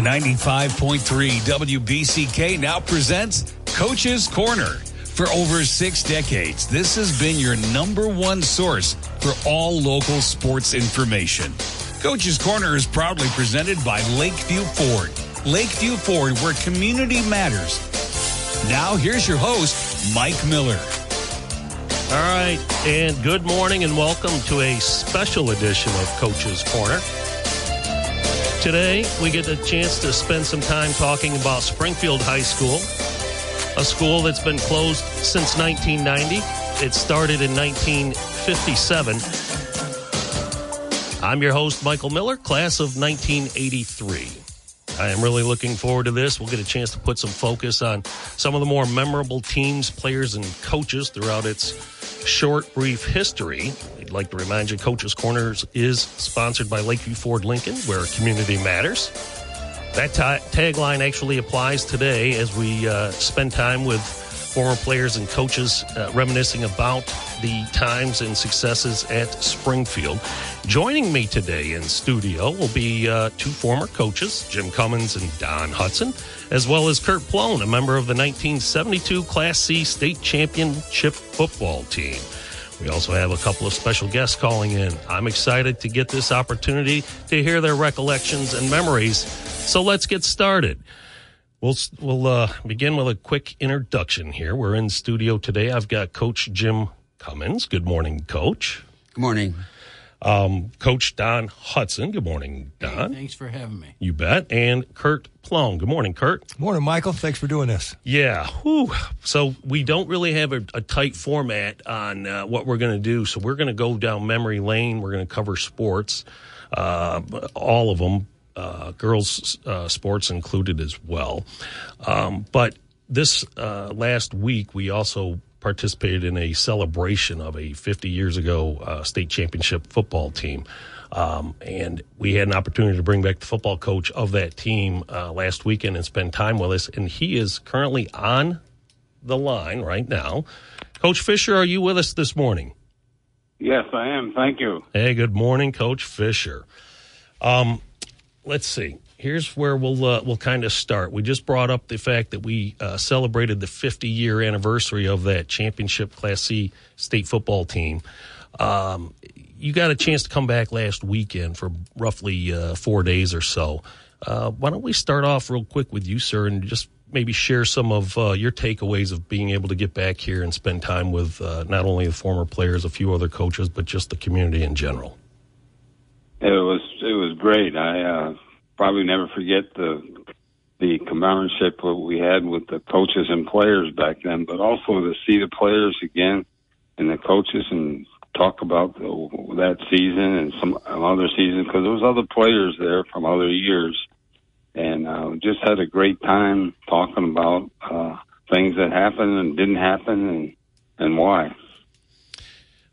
95.3 WBCK now presents Coach's Corner. For over six decades, this has been your number one source for all local sports information. Coach's Corner is proudly presented by Lakeview Ford. Lakeview Ford, where community matters. Now, here's your host, Mike Miller. All right, and good morning and welcome to a special edition of Coach's Corner. Today, we get a chance to spend some time talking about Springfield High School, a school that's been closed since 1990. It started in 1957. I'm your host, Michael Miller, class of 1983. I am really looking forward to this. We'll get a chance to put some focus on some of the more memorable teams, players, and coaches throughout its short, brief history. I'd like to remind you Coach's Corners is sponsored by Lakeview Ford Lincoln, where community matters. That tagline actually applies today as we uh, spend time with former players and coaches uh, reminiscing about the times and successes at Springfield. Joining me today in studio will be uh, two former coaches, Jim Cummins and Don Hudson, as well as Kurt Plone, a member of the 1972 Class C state championship football team. We also have a couple of special guests calling in. I'm excited to get this opportunity to hear their recollections and memories. So let's get started. We'll we'll uh, begin with a quick introduction here. We're in studio today. I've got Coach Jim Cummins. Good morning, Coach. Good morning. Um, Coach Don Hudson. Good morning, Don. Hey, thanks for having me. You bet. And Kurt Plone. Good morning, Kurt. Morning, Michael. Thanks for doing this. Yeah. Whew. So we don't really have a, a tight format on uh, what we're going to do. So we're going to go down memory lane. We're going to cover sports, uh, all of them, uh, girls' uh, sports included as well. Um, but this uh, last week, we also participated in a celebration of a 50 years ago uh, state championship football team. Um, and we had an opportunity to bring back the football coach of that team uh, last weekend and spend time with us. And he is currently on the line right now. Coach Fisher, are you with us this morning? Yes, I am. Thank you. Hey, good morning, Coach Fisher. Um, let's see. Here's where we'll uh, we'll kind of start. We just brought up the fact that we uh, celebrated the 50 year anniversary of that championship Class C state football team. Um, you got a chance to come back last weekend for roughly uh, four days or so. Uh, why don't we start off real quick with you, sir, and just maybe share some of uh, your takeaways of being able to get back here and spend time with uh, not only the former players, a few other coaches, but just the community in general. It was it was great. I probably never forget the the companionship that we had with the coaches and players back then, but also to see the players again and the coaches and talk about the, that season and some other seasons because there was other players there from other years, and uh, just had a great time talking about uh, things that happened and didn't happen and and why.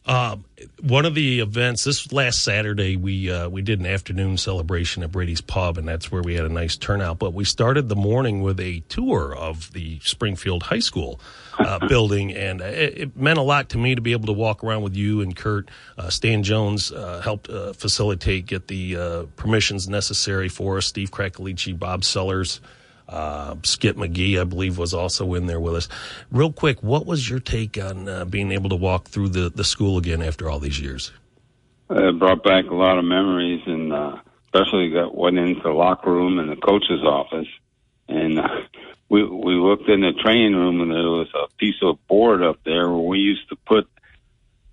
Uh, one of the events this last Saturday, we uh, we did an afternoon celebration at Brady's Pub, and that's where we had a nice turnout. But we started the morning with a tour of the Springfield High School uh, building, and it, it, meant a lot to me to be able to walk around with you and Kurt. Uh, Stan Jones uh, helped uh, facilitate, get the permissions necessary for us. Steve Krakalici, Bob Sellers. Uh, Skip McGee, I believe, was also in there with us. Real quick, what was your take on uh, being able to walk through the, the school again after all these years? It brought back a lot of memories, and uh, especially got went into the locker room and the coach's office, and uh, we we looked in the training room, and there was a piece of board up there where we used to put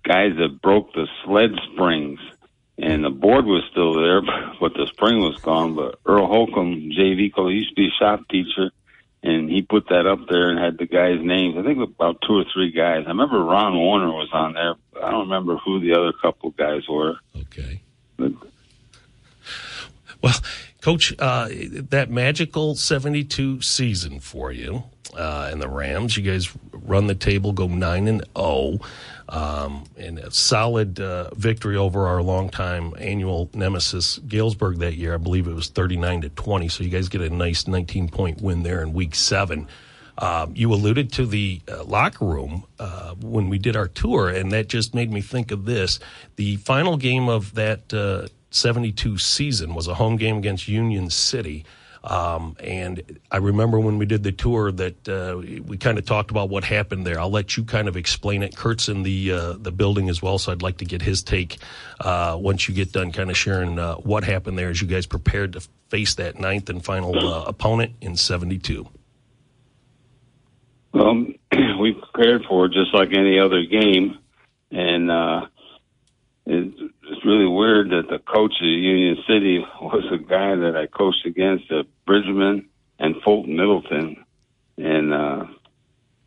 guys that broke the sled springs and the board was still there, but the spring was gone. But Earl Holcomb, JV coach, used to be a shop teacher, and he put that up there and had the guys' names. I think about two or three guys. I remember Ron Warner was on there. I don't remember who the other couple guys were. Okay. But, well, Coach, uh, that magical 72 season for you uh, and the Rams, you guys run the table, go 9 and 0 um, and a solid uh, victory over our longtime annual nemesis Galesburg that year. I believe it was 39 to 20. So you guys get a nice 19 point win there in week seven. Um, you alluded to the uh, locker room uh, when we did our tour, and that just made me think of this. The final game of that uh, 72 season was a home game against Union City. Um, and I remember when we did the tour that uh, we kind of talked about what happened there. I'll let you kind of explain it. Kurt's in the uh, the building as well, so I'd like to get his take uh, once you get done, kind of sharing uh, what happened there as you guys prepared to face that ninth and final uh, opponent in '72. Well, we prepared for it just like any other game, and uh, it's really weird that the coach of Union City was a guy that I coached against at Bridgman and Fulton Middleton, and uh,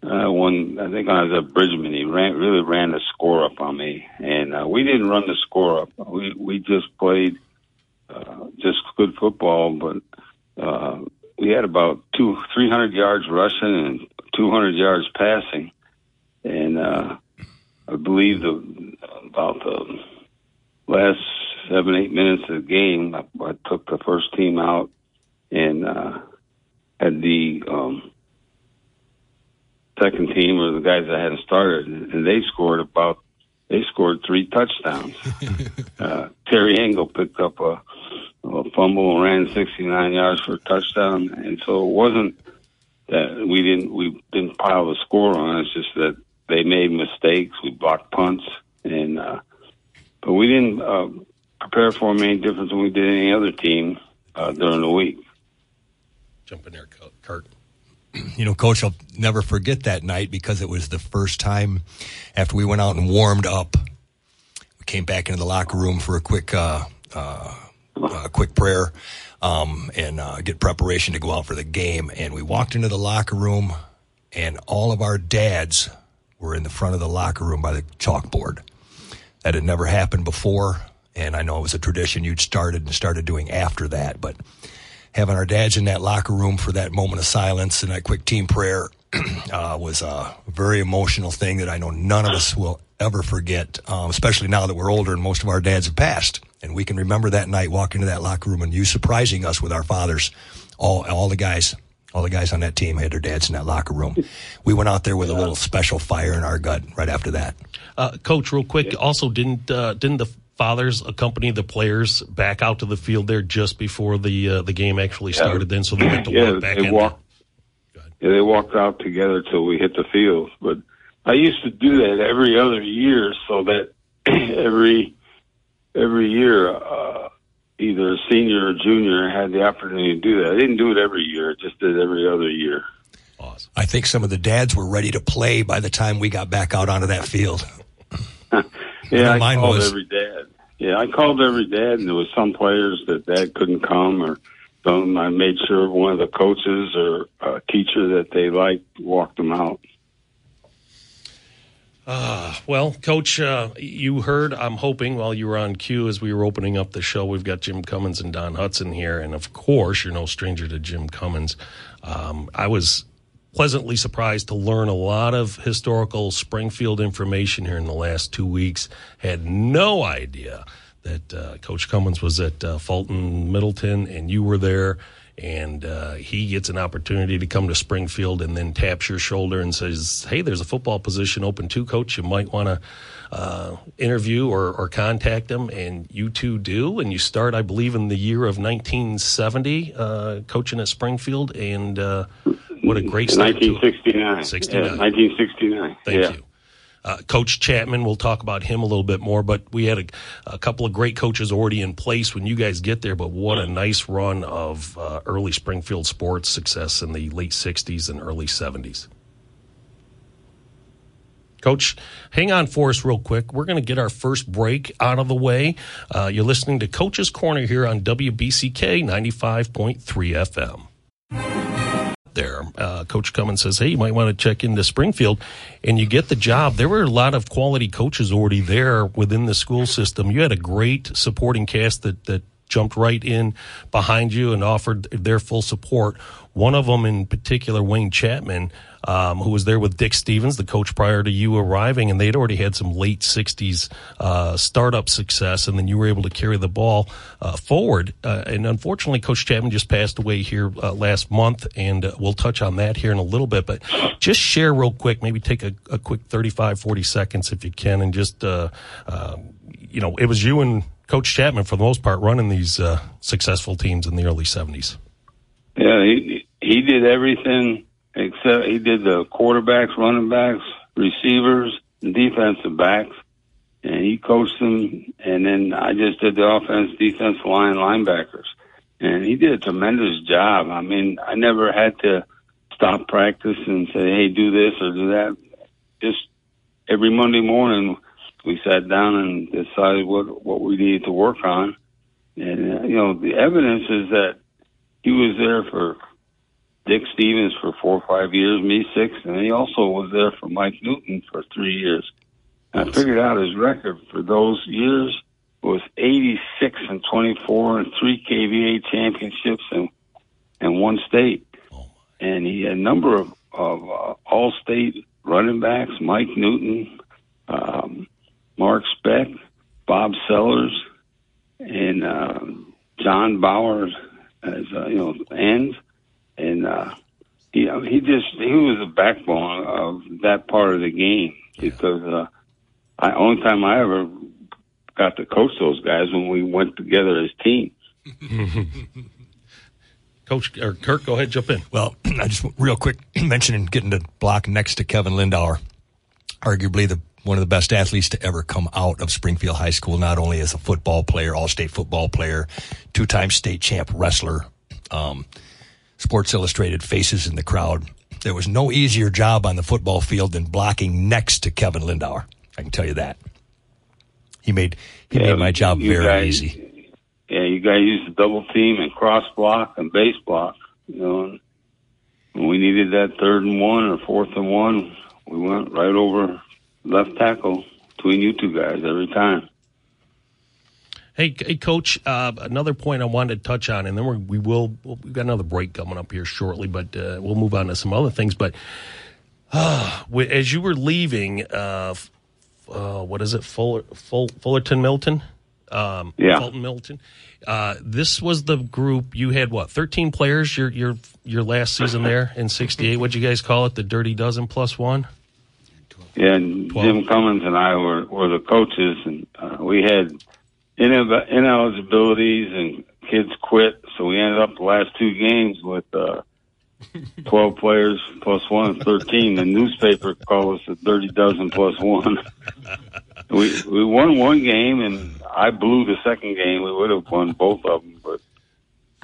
uh, when I think I was at Bridgman, he ran really ran the score up on me, and uh, we didn't run the score up. We we just played uh, just good football, but uh, we had about two three hundred yards rushing and two hundred yards passing, and uh, I believe the about the last seven eight minutes of the game, I, I took the first team out and uh, had the um, second team or the guys that hadn't started, and they scored about they scored three touchdowns. uh, Terry Engel picked up a, a fumble and ran 69 yards for a touchdown, and so it wasn't that we didn't we didn't pile the score on. It's just that they made mistakes. We blocked punts, and uh, but we didn't uh, prepare for them any different than we did any other team uh, during the week. Jump in there, Kurt. You know, Coach, I'll never forget that night because it was the first time after we went out and warmed up. We came back into the locker room for a quick, uh, uh, uh quick prayer um, and uh, get preparation to go out for the game. And we walked into the locker room, and all of our dads were in the front of the locker room by the chalkboard. That had never happened before, and I know it was a tradition you'd started and started doing after that. But having our dads in that locker room for that moment of silence and that quick team prayer uh, was a very emotional thing that I know none of us will ever forget, um, especially now that we're older and most of our dads have passed. And we can remember that night walking into that locker room and you surprising us with our fathers, all all the guys all the guys on that team had their dads in that locker room. We went out there with a little special fire in our gut right after that. Uh, Coach, real quick, also didn't uh, didn't the fathers accompany the players back out to the field there just before the uh, the game actually started? Yeah. Then, so they went to yeah, work back they in. Walked, yeah, they walked out together till we hit the field. But I used to do that every other year, so that every every year uh, either a senior or junior had the opportunity to do that. I didn't do it every year; I just did every other year. Awesome. I think some of the dads were ready to play by the time we got back out onto that field. yeah, I called was. every dad. Yeah, I called every dad, and there was some players that dad couldn't come, or some I made sure one of the coaches or a teacher that they liked walked them out. Uh, well, Coach, uh, you heard, I'm hoping, while you were on cue as we were opening up the show, we've got Jim Cummins and Don Hudson here. And of course, you're no stranger to Jim Cummins. Um, I was pleasantly surprised to learn a lot of historical Springfield information here in the last two weeks. Had no idea that uh, Coach Cummins was at uh, Fulton Middleton and you were there and uh, he gets an opportunity to come to Springfield and then taps your shoulder and says, "Hey, there's a football position open too, coach. You might want to uh, interview or, or, contact him." And you two do, and you start, I believe, in the year of 1970, uh, coaching at Springfield. And uh, what a great start! 1969. 69. Yeah, 1969. Thank yeah. you. Uh, Coach Chapman, we'll talk about him a little bit more, but we had a, a, couple of great coaches already in place when you guys get there. But what a nice run of uh, early Springfield sports success in the late 60s and early 70s. Coach, hang on for us real quick. We're going to get our first break out of the way. Uh, you're listening to Coach's Corner here on WBCK 95.3 FM there. Uh, Coach Cummins says, "Hey, you might want to check into Springfield," and you get the job. There were a lot of quality coaches already there within the school system. You had a great supporting cast that that jumped right in behind you and offered their full support. One of them in particular, Wayne Chapman, um, who was there with Dick Stevens, the coach prior to you arriving, and they'd already had some late 60s uh, startup success, and then you were able to carry the ball uh, forward. Uh, and unfortunately, Coach Chapman just passed away here uh, last month, and uh, we'll touch on that here in a little bit. But just share real quick, maybe take a, a quick 35, 40 seconds if you can, and just, uh, you know, it was you and Coach Chapman, for the most part, running these uh, successful teams in the early 70s. Yeah, he he did everything except he did the quarterbacks, running backs, receivers, defensive backs, and he coached them. And then I just did the offense, defense line, linebackers, and he did a tremendous job. I mean, I never had to stop practice and say, "Hey, do this or do that." Just every Monday morning, we sat down and decided what what we needed to work on. And uh, you know, the evidence is that he was there for Dick Stevens for four or five years, me six, and he also was there for Mike Newton for three years. And I figured out his record for those years was 86 and 24 and three KVA championships and and one state. And he had a number of, of uh, all-state running backs, Mike Newton, um, Mark Speck, Bob Sellers, and uh, John Bauer as uh, you know ends, and uh, he he just he was the backbone of that part of the game because uh, I only time I ever got to coach those guys when we went together as teams. Coach or Kirk, go ahead, jump in. Well, I just real quick mentioning getting the block next to Kevin Lindauer, arguably the one of the best athletes to ever come out of Springfield High School, not only as a football player, all state football player, two time state champ wrestler, um, Sports Illustrated faces in the crowd. There was no easier job on the football field than blocking next to Kevin Lindauer. I can tell you that. He made he Yeah, made my job very guys- easy. Yeah, you guys used to double team and cross block and base block. You know, when we needed that third and one or fourth and one, we went right over left tackle between you two guys every time. Hey, hey, Coach. Uh, another point I wanted to touch on, and then we're, we will. We've got another break coming up here shortly, but uh, we'll move on to some other things. But uh, as you were leaving, uh, uh, what is it, Fuller, Full, Fullerton Milton? Um, Yeah. Fulton Milton. Uh, this was the group you had. What, thirteen players? Your your your last season there in '68. What'd you guys call it? The Dirty Dozen plus one. Yeah, and Twelve. Jim Cummins and I were, were the coaches, and uh, we had inel- ineligibilities and kids quit, so we ended up the last two games with uh, 12 players plus one, 13. The newspaper called us a dirty dozen plus one. we we won one game, and I blew the second game. We would have won both of them, but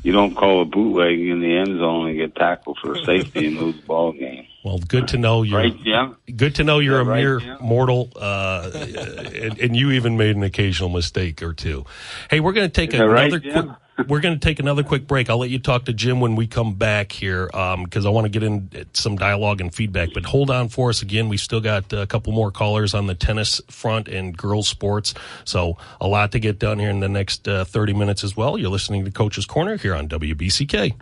you don't call a bootleg in the end zone and get tackled for safety and lose the ball game. Well, good to know you're Right, Jim? Good to know you're a Yeah, right, mere yeah. mortal, uh, and, and you even made an occasional mistake or two. Hey, we're going to take Is that right, another Jim? quick. We're going to take another quick break. I'll let you talk to Jim when we come back here because I want to get in some dialogue and feedback. But hold on for us again. We still got a couple more callers on the tennis front and girls sports, so a lot to get done here in the next uh, 30 minutes as well. You're listening to Coach's Corner here on WBCK.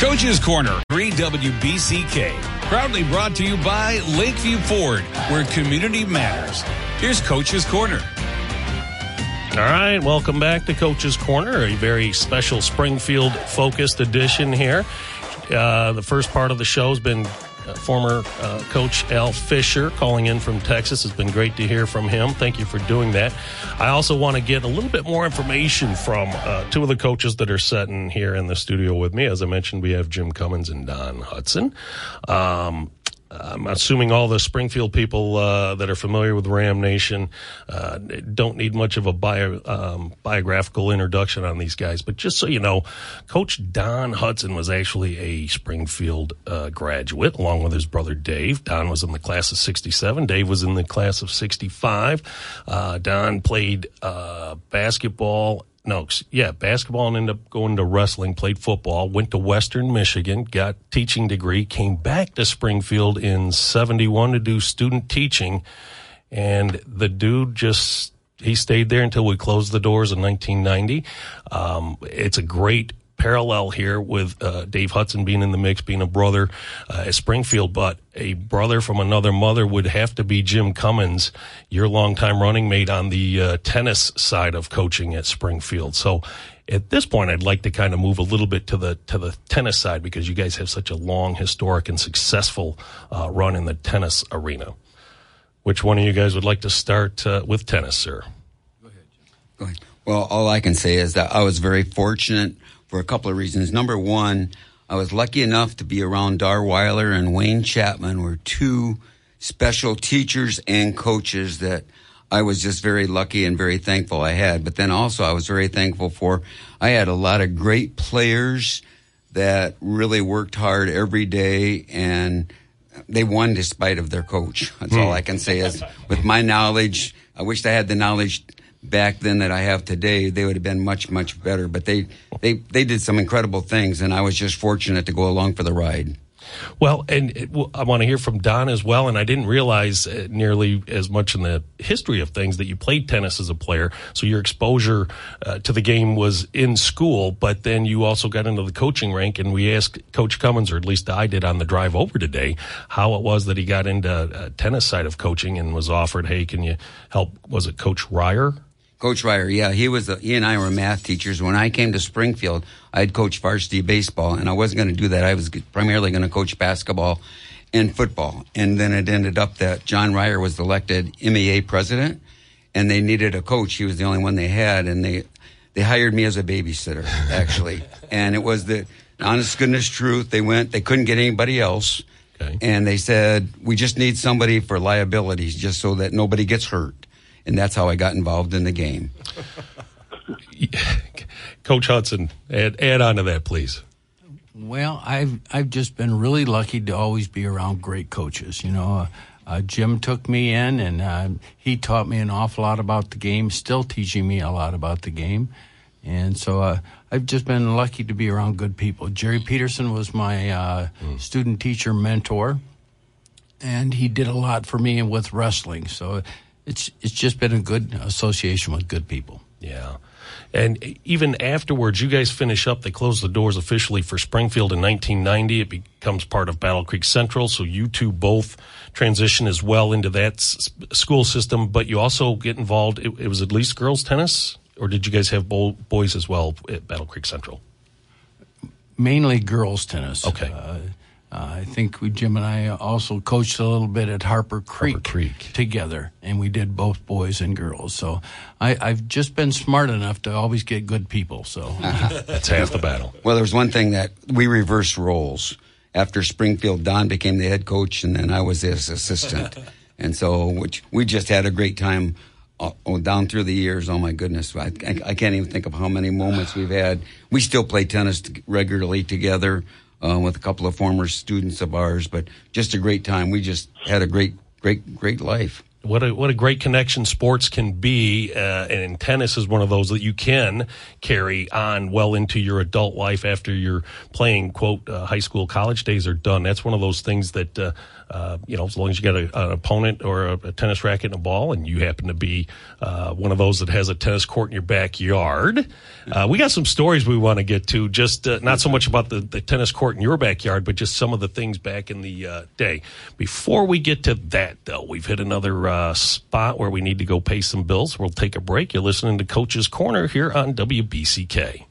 Coach's Corner, 3 WBCK. Proudly brought to you by Lakeview Ford, where community matters. Here's Coach's Corner. All right, welcome back to Coach's Corner, a very special Springfield focused edition here. Uh, the first part of the show has been uh, former uh, coach Al Fisher calling in from Texas. It's been great to hear from him. Thank you for doing that. I also want to get a little bit more information from uh, two of the coaches that are sitting here in the studio with me. As I mentioned, we have Jim Cummins and Don Hudson. Um, I'm assuming all the Springfield people uh, that are familiar with Ram Nation uh, don't need much of a bio, um, biographical introduction on these guys. But just so you know, Coach Don Hudson was actually a Springfield uh, graduate, along with his brother Dave. Don was in the class of '67. Dave was in the class of '65. Uh, Don played uh, basketball no, yeah, basketball and ended up going to wrestling, played football, went to Western Michigan, got teaching degree, came back to Springfield in 71 to do student teaching. And the dude just, he stayed there until we closed the doors in 1990. Um, it's a great parallel here with uh, Dave Hudson being in the mix, being a brother uh, at Springfield, but a brother from another mother would have to be Jim Cummins, your longtime running mate on the uh, tennis side of coaching at Springfield. So at this point, I'd like to kind of move a little bit to the to the tennis side because you guys have such a long, historic, and successful uh, run in the tennis arena. Which one of you guys would like to start uh, with tennis, sir? Go ahead. Well, all I can say is that I was very fortunate for a couple of reasons. Number one, I was lucky enough to be around Dar Weiler and Wayne Chapman, were two special teachers and coaches that I was just very lucky and very thankful I had. But then also, I was very thankful for I had a lot of great players that really worked hard every day and they won despite of their coach. That's all hmm. I can say is with my knowledge, I wish I had the knowledge back then that I have today, they would have been much, much better. But they, they, they did some incredible things and I was just fortunate to go along for the ride. Well, and it, well, I want to hear from Don as well. And I didn't realize uh, nearly as much in the history of things that you played tennis as a player. So your exposure uh, to the game was in school, but then you also got into the coaching rank. And we asked Coach Cummins, or at least I did on the drive over today, how it was that he got into uh, tennis side of coaching and was offered, hey, can you help? Was it Coach Ryer? Coach Ryer, yeah, he was. A, he and I were math teachers. When I came to Springfield, I had coached varsity baseball, and I wasn't going to do that. I was primarily going to coach basketball and football. And then it ended up that John Ryer was elected MEA president, and they needed a coach. He was the only one they had, and they they hired me as a babysitter, actually. and it was the honest goodness truth. They went. They couldn't get anybody else. Okay. And they said, we just need somebody for liabilities, just so that nobody gets hurt and that's how I got involved in the game. Coach Hudson, add, add on to that, please. Well, I've I've just been really lucky to always be around great coaches. You know, uh, uh, Jim took me in, and uh, he taught me an awful lot about the game. Still teaching me a lot about the game, and so uh, I've just been lucky to be around good people. Jerry Peterson was my mm. student teacher mentor, and he did a lot for me with wrestling. So it's it's just been a good association with good people. Yeah. And even afterwards, you guys finish up. They close the doors officially for Springfield in 1990. It becomes part of Battle Creek Central. So you two both transition as well into that s- school system. But you also get involved. It, it, was at least girls tennis, or did you guys have bo- boys as well at Battle Creek Central? Mainly girls tennis. Okay. Uh, uh, I think we, Jim and I also coached a little bit at Harper Creek, Harper Creek, together, and we did both boys and girls. So I, have just been smart enough to always get good people. So that's half the battle. Well, there was one thing that we reversed roles after Springfield. Don became the head coach, and then I was his assistant, and so which we just had a great time. Uh, down through the years, oh my goodness, I, I, I can't even think of how many moments we've had. We still play tennis regularly together uh, with a couple of former students of ours, but just a great time. We just had a great, great, great life what a what a great connection sports can be, uh, and tennis is one of those that you can carry on well into your adult life after your playing quote uh, high school college days are done. That's one of those things that uh, you know, as long as you got a, an opponent or a, a, tennis racket and a ball, and you happen to be uh, one of those that has a tennis court in your backyard. Uh, we got some stories we want to get to, just uh, not so much about the, the, tennis court in your backyard, but just some of the things back in the uh, day. Before we get to that, though, we've hit another uh, spot where we need to go pay some bills. We'll take a break. You're listening to Coach's Corner here on WBCK.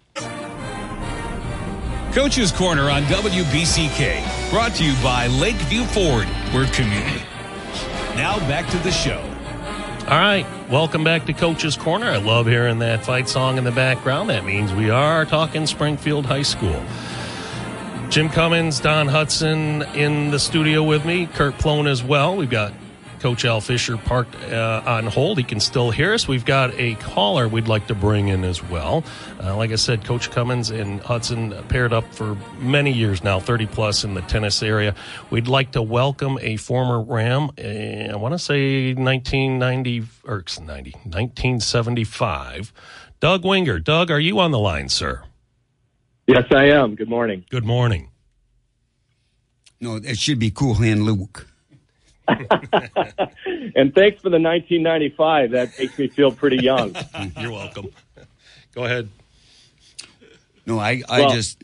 Coach's Corner on WBCK, brought to you by Lakeview Ford, we're community. Now back to the show. All right, welcome back to Coach's Corner. I love hearing that fight song in the background. That means we are talking Springfield High School. Jim Cummins, Don Hudson in the studio with me, Kurt Plone as well. We've got Coach Al Fisher parked uh, on hold. He can still hear us. We've got a caller we'd like to bring in as well. Uh, like I said, Coach Cummins and Hudson paired up for many years now, 30 plus in the tennis area. We'd like to welcome a former Ram, uh, I want to say 1990 or 90, 1975, Doug Winger. Doug, are you on the line, sir? Yes, I am. Good morning. Good morning. No, it should be Cool Hand Luke. and thanks for the 1995. That makes me feel pretty young. You're welcome. Go ahead. No, I, I well, just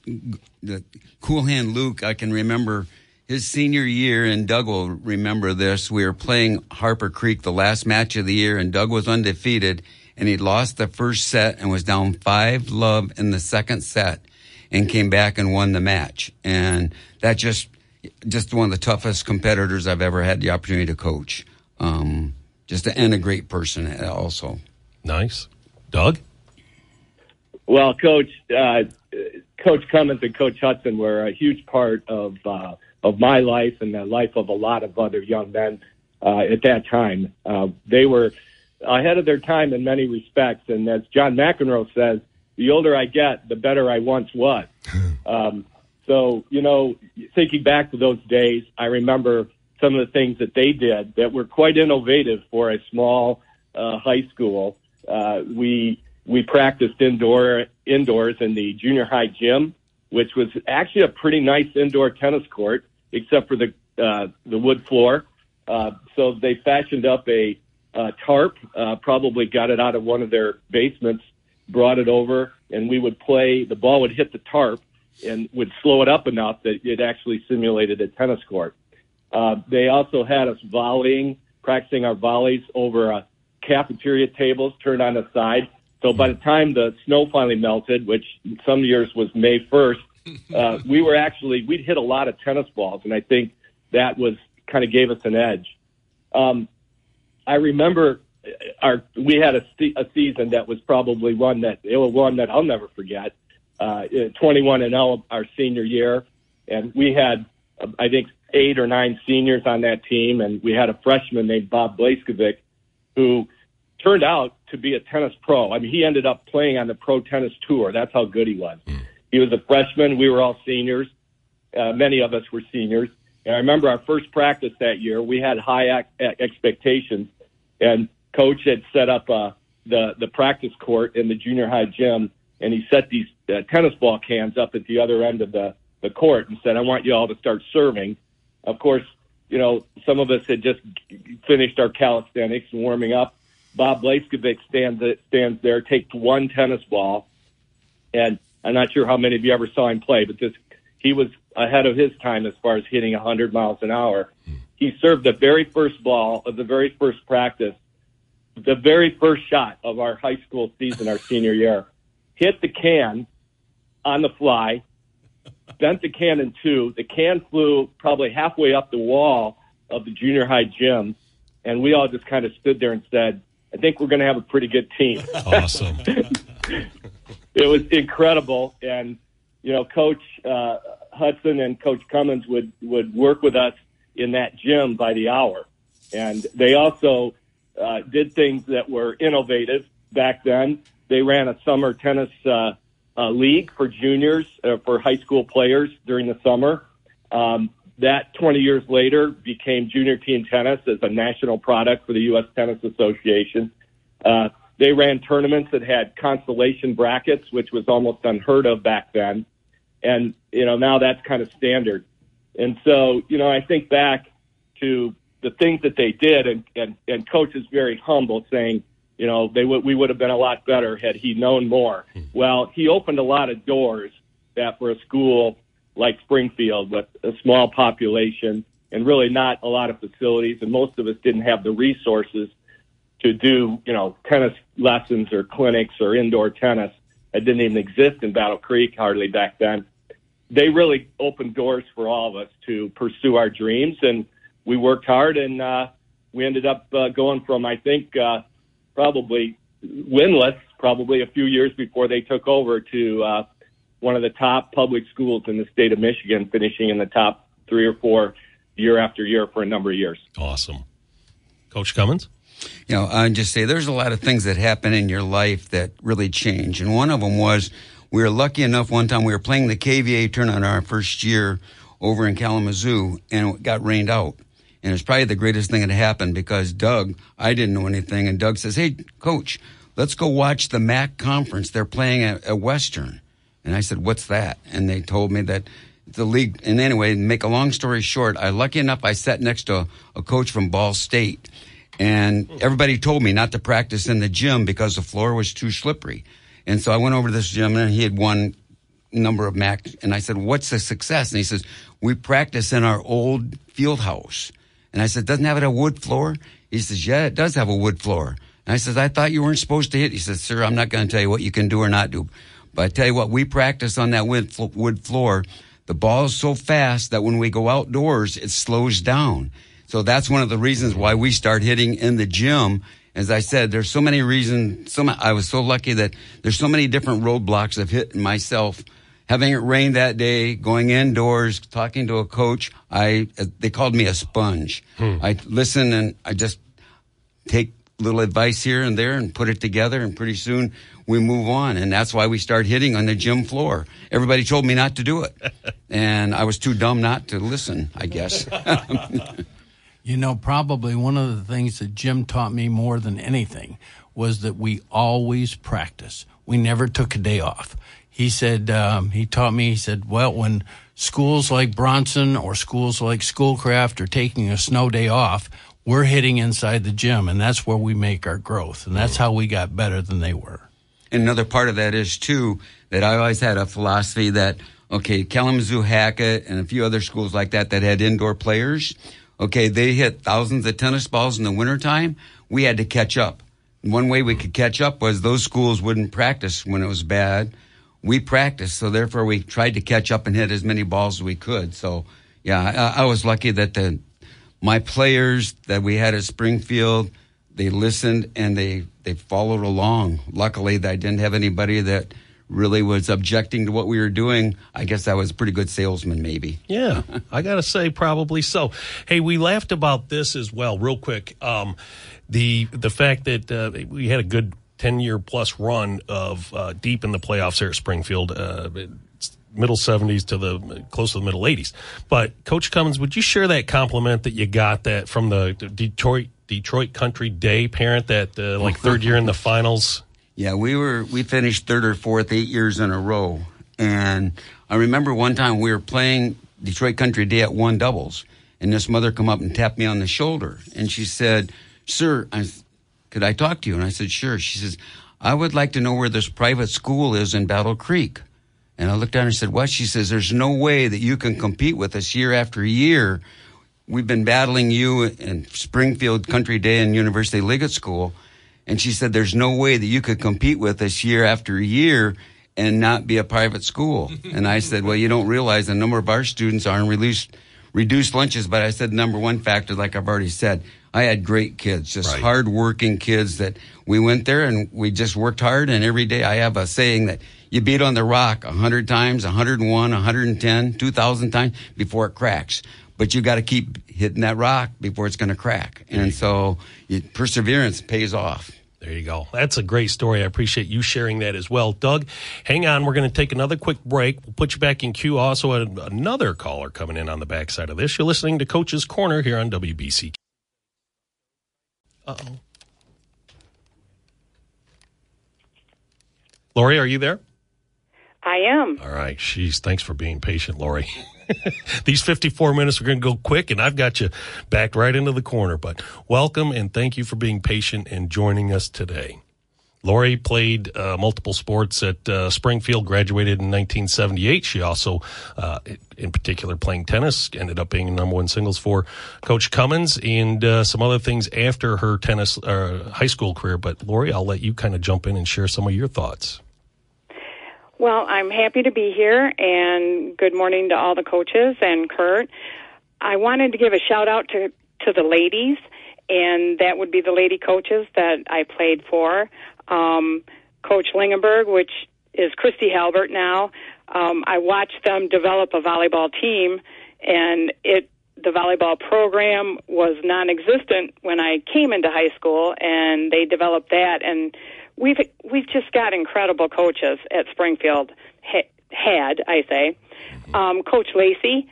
the cool hand Luke. I can remember his senior year, and Doug will remember this. We were playing Harper Creek, the last match of the year, and Doug was undefeated, and he lost the first set and was down five love in the second set, and came back and won the match. And that just just one of the toughest competitors I've ever had the opportunity to coach. Um, just a, and a great person also. Nice, Doug. Well, Coach, uh, Coach Cummins and Coach Hudson were a huge part of uh, of my life and the life of a lot of other young men uh, at that time. Uh, they were ahead of their time in many respects, and as John McEnroe says, the older I get, the better I once was. um, so, you know, thinking back to those days, I remember some of the things that they did that were quite innovative for a small uh, high school. Uh, we we practiced indoor indoors in the junior high gym, which was actually a pretty nice indoor tennis court, except for the uh, the wood floor. Uh, so they fashioned up a, a tarp, uh, probably got it out of one of their basements, brought it over, and we would play. The ball would hit the tarp and would slow it up enough that it actually simulated a tennis court. Uh, they also had us volleying, practicing our volleys over uh, cafeteria tables turned on the side. So by the time the snow finally melted, which some years was May 1st, uh, we were actually, we'd hit a lot of tennis balls. And I think that was kind of gave us an edge. Um, I remember our, we had a, a season that was probably one that, it was one that I'll never forget. Uh, 21 and 0 our senior year. And we had, uh, I think, eight or nine seniors on that team. And we had a freshman named Bob Blaskovic who turned out to be a tennis pro. I mean, he ended up playing on the pro tennis tour. That's how good he was. He was a freshman. We were all seniors. Uh, many of us were seniors. And I remember our first practice that year, we had high ac- expectations. And coach had set up uh, the, the practice court in the junior high gym. And he set these uh, tennis ball cans up at the other end of the, the court and said, I want you all to start serving. Of course, you know, some of us had just finished our calisthenics and warming up. Bob Blaskovic stands stands there, takes one tennis ball, and I'm not sure how many of you ever saw him play, but this he was ahead of his time as far as hitting 100 miles an hour. He served the very first ball of the very first practice, the very first shot of our high school season, our senior year, hit the can on the fly, bent the can in two. The can flew probably halfway up the wall of the junior high gym, and we all just kind of stood there and said, I think we're going to have a pretty good team. Awesome. it was incredible, and you know, Coach uh, Hudson and Coach Cummins would would work with us in that gym by the hour, and they also uh, did things that were innovative back then. They ran a summer tennis uh, uh, league for juniors uh, for high school players during the summer. Um, that 20 years later became junior team tennis as a national product for the U.S. Tennis Association. Uh, they ran tournaments that had consolation brackets, which was almost unheard of back then. And, you know, now that's kind of standard. And so, you know, I think back to the things that they did and, and, and coach is very humble saying, you know, they would, we would have been a lot better had he known more. Well, he opened a lot of doors that for a school like Springfield with a small population and really not a lot of facilities, and most of us didn't have the resources to do, you know, tennis lessons or clinics or indoor tennis. It didn't even exist in Battle Creek hardly back then. They really opened doors for all of us to pursue our dreams, and we worked hard, and uh, we ended up uh, going from, I think, uh, probably winless, probably a few years before they took over to uh, one of the top public schools in the state of Michigan, finishing in the top three or four year after year for a number of years. Awesome. Coach Cummins? You know, I just say there's a lot of things that happen in your life that really change. And one of them was we were lucky enough one time we were playing the KVA tournament our first year over in Kalamazoo and it got rained out. And it's probably the greatest thing that happened because Doug, I didn't know anything. And Doug says, Hey, coach, let's go watch the MAC conference. They're playing at, at Western. And I said, what's that? And they told me that the league, and anyway, make a long story short, I lucky enough, I sat next to a, a coach from Ball State and everybody told me not to practice in the gym because the floor was too slippery. And so I went over to this gym and he had won number of MAC and I said, what's the success? And he says, we practice in our old field house. And I said, doesn't have it a wood floor? He says, yeah, it does have a wood floor. And I said, I thought you weren't supposed to hit. He says, sir, I'm not going to tell you what you can do or not do. But I tell you what, we practice on that wood, floor. The ball is so fast that when we go outdoors, it slows down. So that's one of the reasons why we start hitting in the gym. As I said, there's so many reasons. So I was so lucky that there's so many different roadblocks I've hit myself having it rain that day, going indoors, talking to a coach, I they called me a sponge. Hmm. I listen and I just take little advice here and there and put it together, and pretty soon we move on. And that's why we start hitting on the gym floor. Everybody told me not to do it, and I was too dumb not to listen. I guess. You know, probably one of the things that Jim taught me more than anything was that we always practice. We never took a day off. He said, um, he taught me, he said, well, when schools like Bronson or schools like Schoolcraft are taking a snow day off, we're hitting inside the gym, and that's where we make our growth. And that's how we got better than they were. And another part of that is too that I always had a philosophy that okay, Kalamazoo Hackett and a few other schools like that that had indoor players, okay, they hit thousands of tennis balls in the wintertime. We had to catch up. One way we could catch up was those schools wouldn't practice when it was bad. We practiced, so therefore we tried to catch up and hit as many balls as we could. So, yeah, I, I was lucky that the my players that we had at Springfield, they listened and they they followed along. Luckily, I didn't have anybody that really was objecting to what we were doing. I guess I was a pretty good salesman, maybe. Yeah, I got to say, probably so. Hey, we laughed about this as well, real quick. Um, the the fact that uh, we had a good ten year plus run of uh, deep in the playoffs here at Springfield. Uh, middle 70s to the close to the middle 80s but coach cummins would you share that compliment that you got that from the detroit detroit country day parent that uh, like third year in the finals? Yeah, we were we finished third or fourth eight years in a row, and I remember one time we were playing Detroit Country Day at one doubles, and this mother come up and tapped me on the shoulder, and she said, "Sir, I, could I talk to you?" And I said, "Sure." She says, "I would like to know where this private school is in Battle Creek." And I looked down and said, "What?" She says, "There's no way that you can compete with us year after year. We've been battling you in Springfield Country Day and University Liggett School." And she said, There's no way that you could compete with us year after year and not be a private school. and I said, Well, you don't realize the number of our students are in reduced, reduced lunches. But I said, Number one factor, like I've already said, I had great kids, just Right. hardworking kids that we went there and we just worked hard. And every day I have a saying that you beat on the rock 100 times, 101, 110, 2,000 times before it cracks. But you got to keep hitting that rock before it's going to crack. And so you, perseverance pays off. There you go. That's a great story. I appreciate you sharing that as well. Doug, hang on. We're going to take another quick break. We'll put you back in queue. Also, another caller coming in on the backside of this. You're listening to Coach's Corner here on WBC. Uh oh. Lori, are you there? I am. All right. Jeez, thanks for being patient, Lori. These 54 minutes are going to go quick, and I've got you backed right into the corner. But welcome and thank you for being patient and joining us today. Lori played uh, multiple sports at uh, Springfield, graduated in 1978. She also, uh, in particular, playing tennis, ended up being number one singles for Coach Cummins and uh, some other things after her tennis uh, high school career. But Lori, I'll let you kind of jump in and share some of your thoughts. Well, I'm happy to be here, and good morning to all the coaches and Kurt. I wanted to give a shout out to to the ladies, and that would be the lady coaches that I played for. Um, Coach Lingenberg, which is Christy Halbert now. Um, I watched them develop a volleyball team, and it the volleyball program was non-existent when I came into high school, and they developed that. And we've we've just got incredible coaches at Springfield. Ha- had I say, um, Coach Lacey,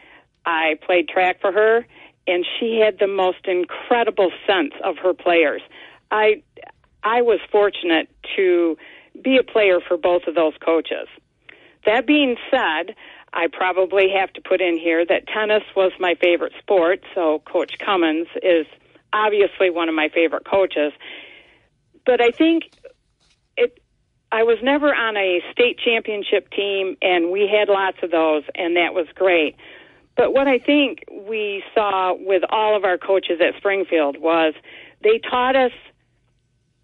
I played track for her, and she had the most incredible sense of her players. I I was fortunate to be a player for both of those coaches. That being said, I probably have to put in here that tennis was my favorite sport, so Coach Cummins is obviously one of my favorite coaches. But I think it I was never on a state championship team and we had lots of those and that was great. But what I think we saw with all of our coaches at Springfield was they taught us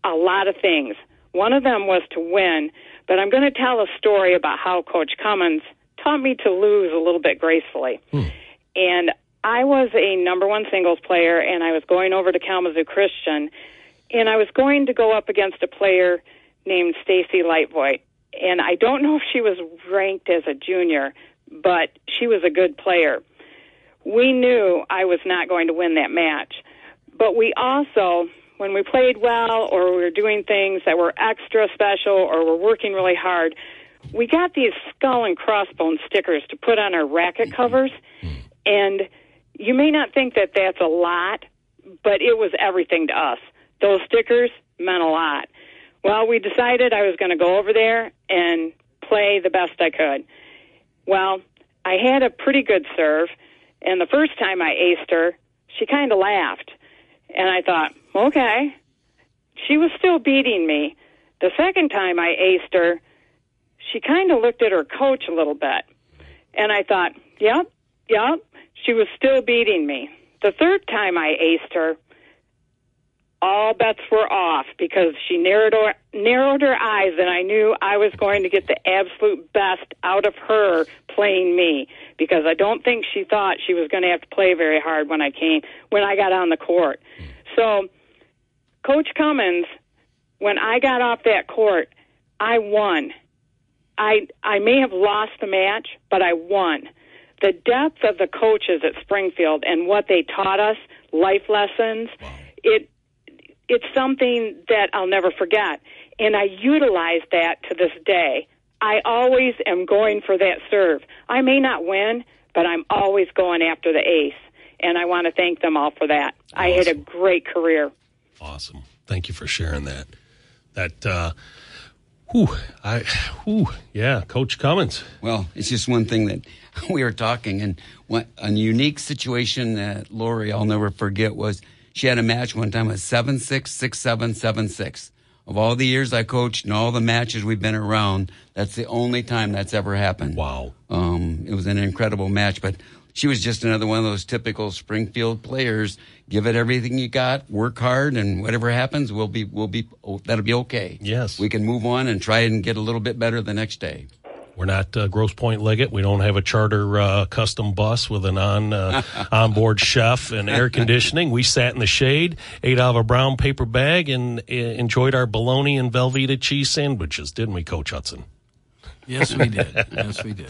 a lot of things. One of them was to win, but I'm going to tell a story about how Coach Cummins taught me to lose a little bit gracefully. Hmm. And I was a number one singles player, and I was going over to Kalamazoo Christian, and I was going to go up against a player named Stacy Lightvoigt. and I don't know if she was ranked as a junior, but she was a good player. We knew I was not going to win that match, but we also, when we played well or we were doing things that were extra special or we're working really hard, we got these skull and crossbone stickers to put on our racket mm-hmm. covers, mm-hmm. and you may not think that that's a lot, but it was everything to us. Those stickers meant a lot. Well, we decided I was going to go over there and play the best I could. Well, I had a pretty good serve, and the first time I aced her, she kind of laughed. And I thought, okay. She was still beating me. The second time I aced her, she kind of looked at her coach a little bit. And I thought, yep, yep, she was still beating me. The third time I aced her, all bets were off because she narrowed her, narrowed her eyes, and I knew I was going to get the absolute best out of her playing me because I don't think she thought she was going to have to play very hard when I came when I got on the court. So, Coach Cummins, when I got off that court, I won. I I may have lost the match, but I won. The depth of the coaches at Springfield and what they taught us, life lessons, it it's something that I'll never forget. And I utilize that to this day. I always am going for that serve. I may not win, but I'm always going after the ace. And I want to thank them all for that. I had a great career. Awesome. Thank you for sharing that. That, uh, whew, I, whew, yeah, Coach Cummins. Well, it's just one thing that we were talking, and what, a unique situation that Lori I'll never forget was she had a match one time with seven six six seven seven six. Of all the years I coached and all the matches we've been around, that's the only time that's ever happened. Wow. Um, it was an incredible match, but she was just another one of those typical Springfield players. Give it everything you got, work hard, and whatever happens, we'll be, we'll be, oh, that'll be okay. Yes. We can move on and try and get a little bit better the next day. We're not uh, Grosse Pointe Liggett. We don't have a charter uh, custom bus with an on uh, onboard chef and air conditioning. We sat in the shade, ate out of a brown paper bag, and uh, enjoyed our bologna and Velveeta cheese sandwiches, didn't we, Coach Hudson? Yes, we did. yes, we did.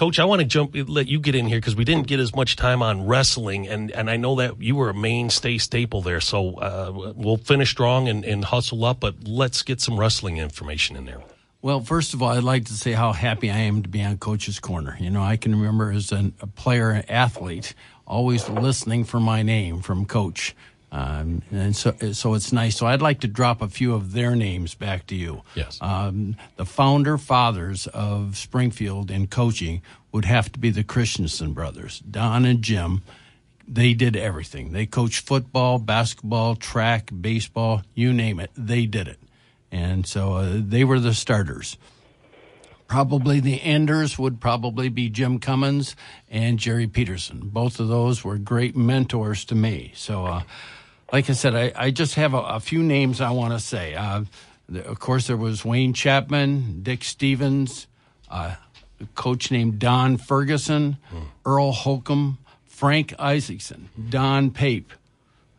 Coach, I want to jump, let you get in here because we didn't get as much time on wrestling, and, and I know that you were a mainstay staple there. So uh, we'll finish strong and, and hustle up, but let's get some wrestling information in there. Well, first of all, I'd like to say how happy I am to be on Coach's Corner. You know, I can remember as an, a player athlete always listening for my name from Coach. Um, and so, so it's nice. So I'd like to drop a few of their names back to you. Yes. Um, the founder fathers of Springfield in coaching would have to be the Christensen brothers, Don and Jim. They did everything. They coached football, basketball, track, baseball, you name it. They did it. And so uh, they were the starters. Probably the enders would probably be Jim Cummins and Jerry Peterson. Both of those were great mentors to me. So, uh, like I said, I, I just have a, a, few names I want to say. Uh, of course, there was Wayne Chapman, Dick Stevens, uh, a coach named Don Ferguson, hmm. Earl Holcomb, Frank Isaacson, Don Pape,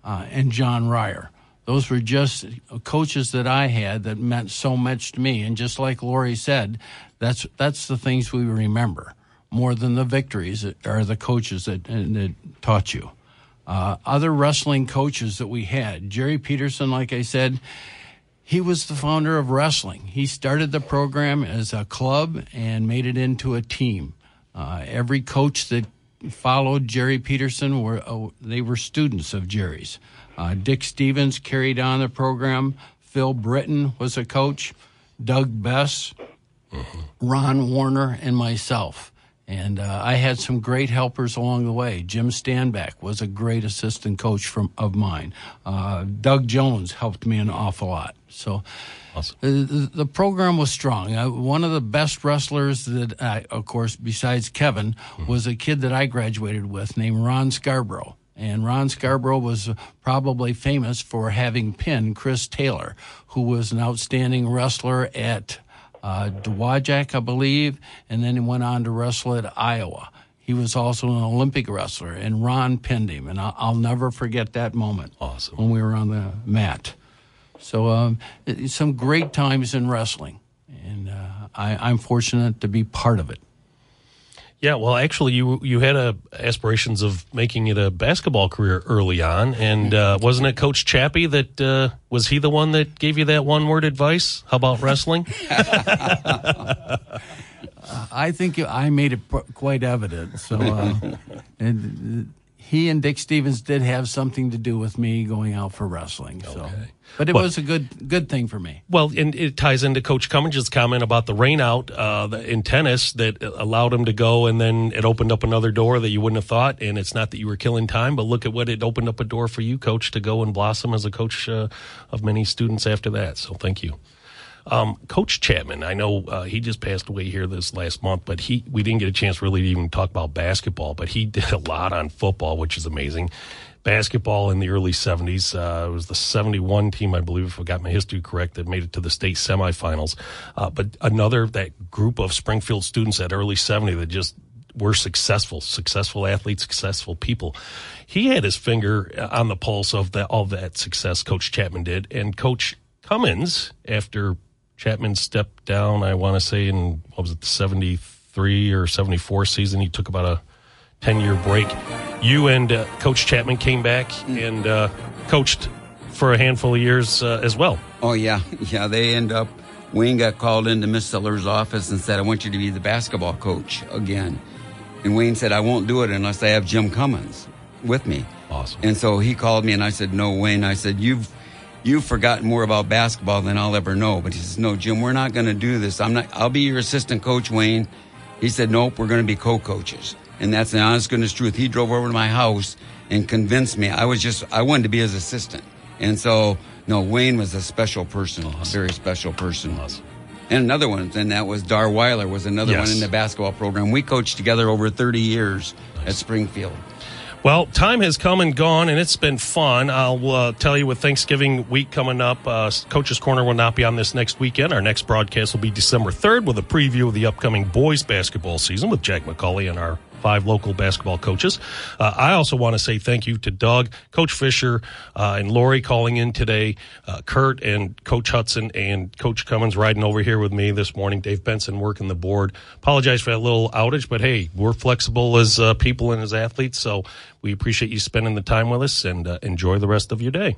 uh, and John Ryer those were just coaches that I had that meant so much to me. And just like Lori said, that's that's the things we remember more than the victories are the coaches that, that taught you. Uh, other wrestling coaches that we had, Jerry Peterson, like I said, he was the founder of wrestling. He started the program as a club and made it into a team. Uh, every coach that followed Jerry Peterson were uh, they were students of Jerry's. Uh, Dick Stevens carried on the program. Phil Britton was a coach. Doug Bess, mm-hmm. Ron Warner, and myself. And uh, I had some great helpers along the way. Jim Stanback was a great assistant coach from of mine. Uh, Doug Jones helped me an awful lot. So awesome. the, the, program was strong. Uh, one of the best wrestlers that, I, of course, besides Kevin, mm-hmm. was a kid that I graduated with named Ron Scarborough. And Ron Scarborough was probably famous for having pinned Chris Taylor, who was an outstanding wrestler at uh, Dowagiac, I believe, and then he went on to wrestle at Iowa. He was also an Olympic wrestler, and Ron pinned him, and I'll, I'll never forget that moment. Awesome. When we were on the mat. So, um, some great times in wrestling. And uh, I, I'm fortunate to be part of it. Yeah, well, actually, you you had a aspirations of making it a basketball career early on, and uh, wasn't it Coach Chappie that uh, was he the one that gave you that one word advice? How about wrestling? I think I made it quite evident. So, uh, and, he and Dick Stevens did have something to do with me going out for wrestling. So, but it Well- was a good good thing for me. Well, and it ties into Coach Cummins' comment about the rainout uh, in tennis that allowed him to go, and then it opened up another door that you wouldn't have thought. And it's not that you were killing time, but look at what it opened up a door for you, Coach, to go and blossom as a coach uh, of many students after that. So thank you. Um, coach Chapman, I know uh, he just passed away here this last month, but he we didn't get a chance really to even talk about basketball, but he did a lot on football, which is amazing. Basketball in the early 70s, uh, it was the 71 team, I believe, if I got my history correct, that made it to the state semifinals. Uh, but another, that group of Springfield students at early 70 that just were successful, successful athletes, successful people. He had his finger on the pulse of all that success Coach Chapman did. And Coach Cummins, after Chapman stepped down, I want to say in, what was it, the 73 or 74 season, he took about a 10 year break. You and uh, Coach Chapman came back and uh, coached for a handful of years uh, as well. Oh yeah, yeah. They end up. Wayne got called into Miss Seller's office and said, "I want you to be the basketball coach again." And Wayne said, "I won't do it unless I have Jim Cummins with me." Awesome. And so he called me and I said, "No, Wayne." I said, "You've you've forgotten more about basketball than I'll ever know." But he says, "No, Jim, we're not going to do this. I'm not. I'll be your assistant coach, Wayne." He said, "Nope, we're going to be co-coaches." And that's the honest goodness truth. He drove over to my house and convinced me. I was just I wanted to be his assistant. And so, no, Wayne was a special person, a very special person. And another one, and that was Dar Weiler was another Yes. one in the basketball program. We coached together over 30 years at Springfield. Well, time has come and gone, and it's been fun. I'll uh, tell you with Thanksgiving week coming up, uh, Coach's Corner will not be on this next weekend. Our next broadcast will be December 3rd with a preview of the upcoming boys basketball season with Jack McCulley and our five local basketball coaches. Uh, I also want to say thank you to Doug, Coach Fisher, uh, and Lori calling in today, uh, Kurt and Coach Hudson and Coach Cummins riding over here with me this morning, Dave Benson working the board. Apologize for that little outage, but hey, we're flexible as uh, people and as athletes, so we appreciate you spending the time with us and uh, enjoy the rest of your day.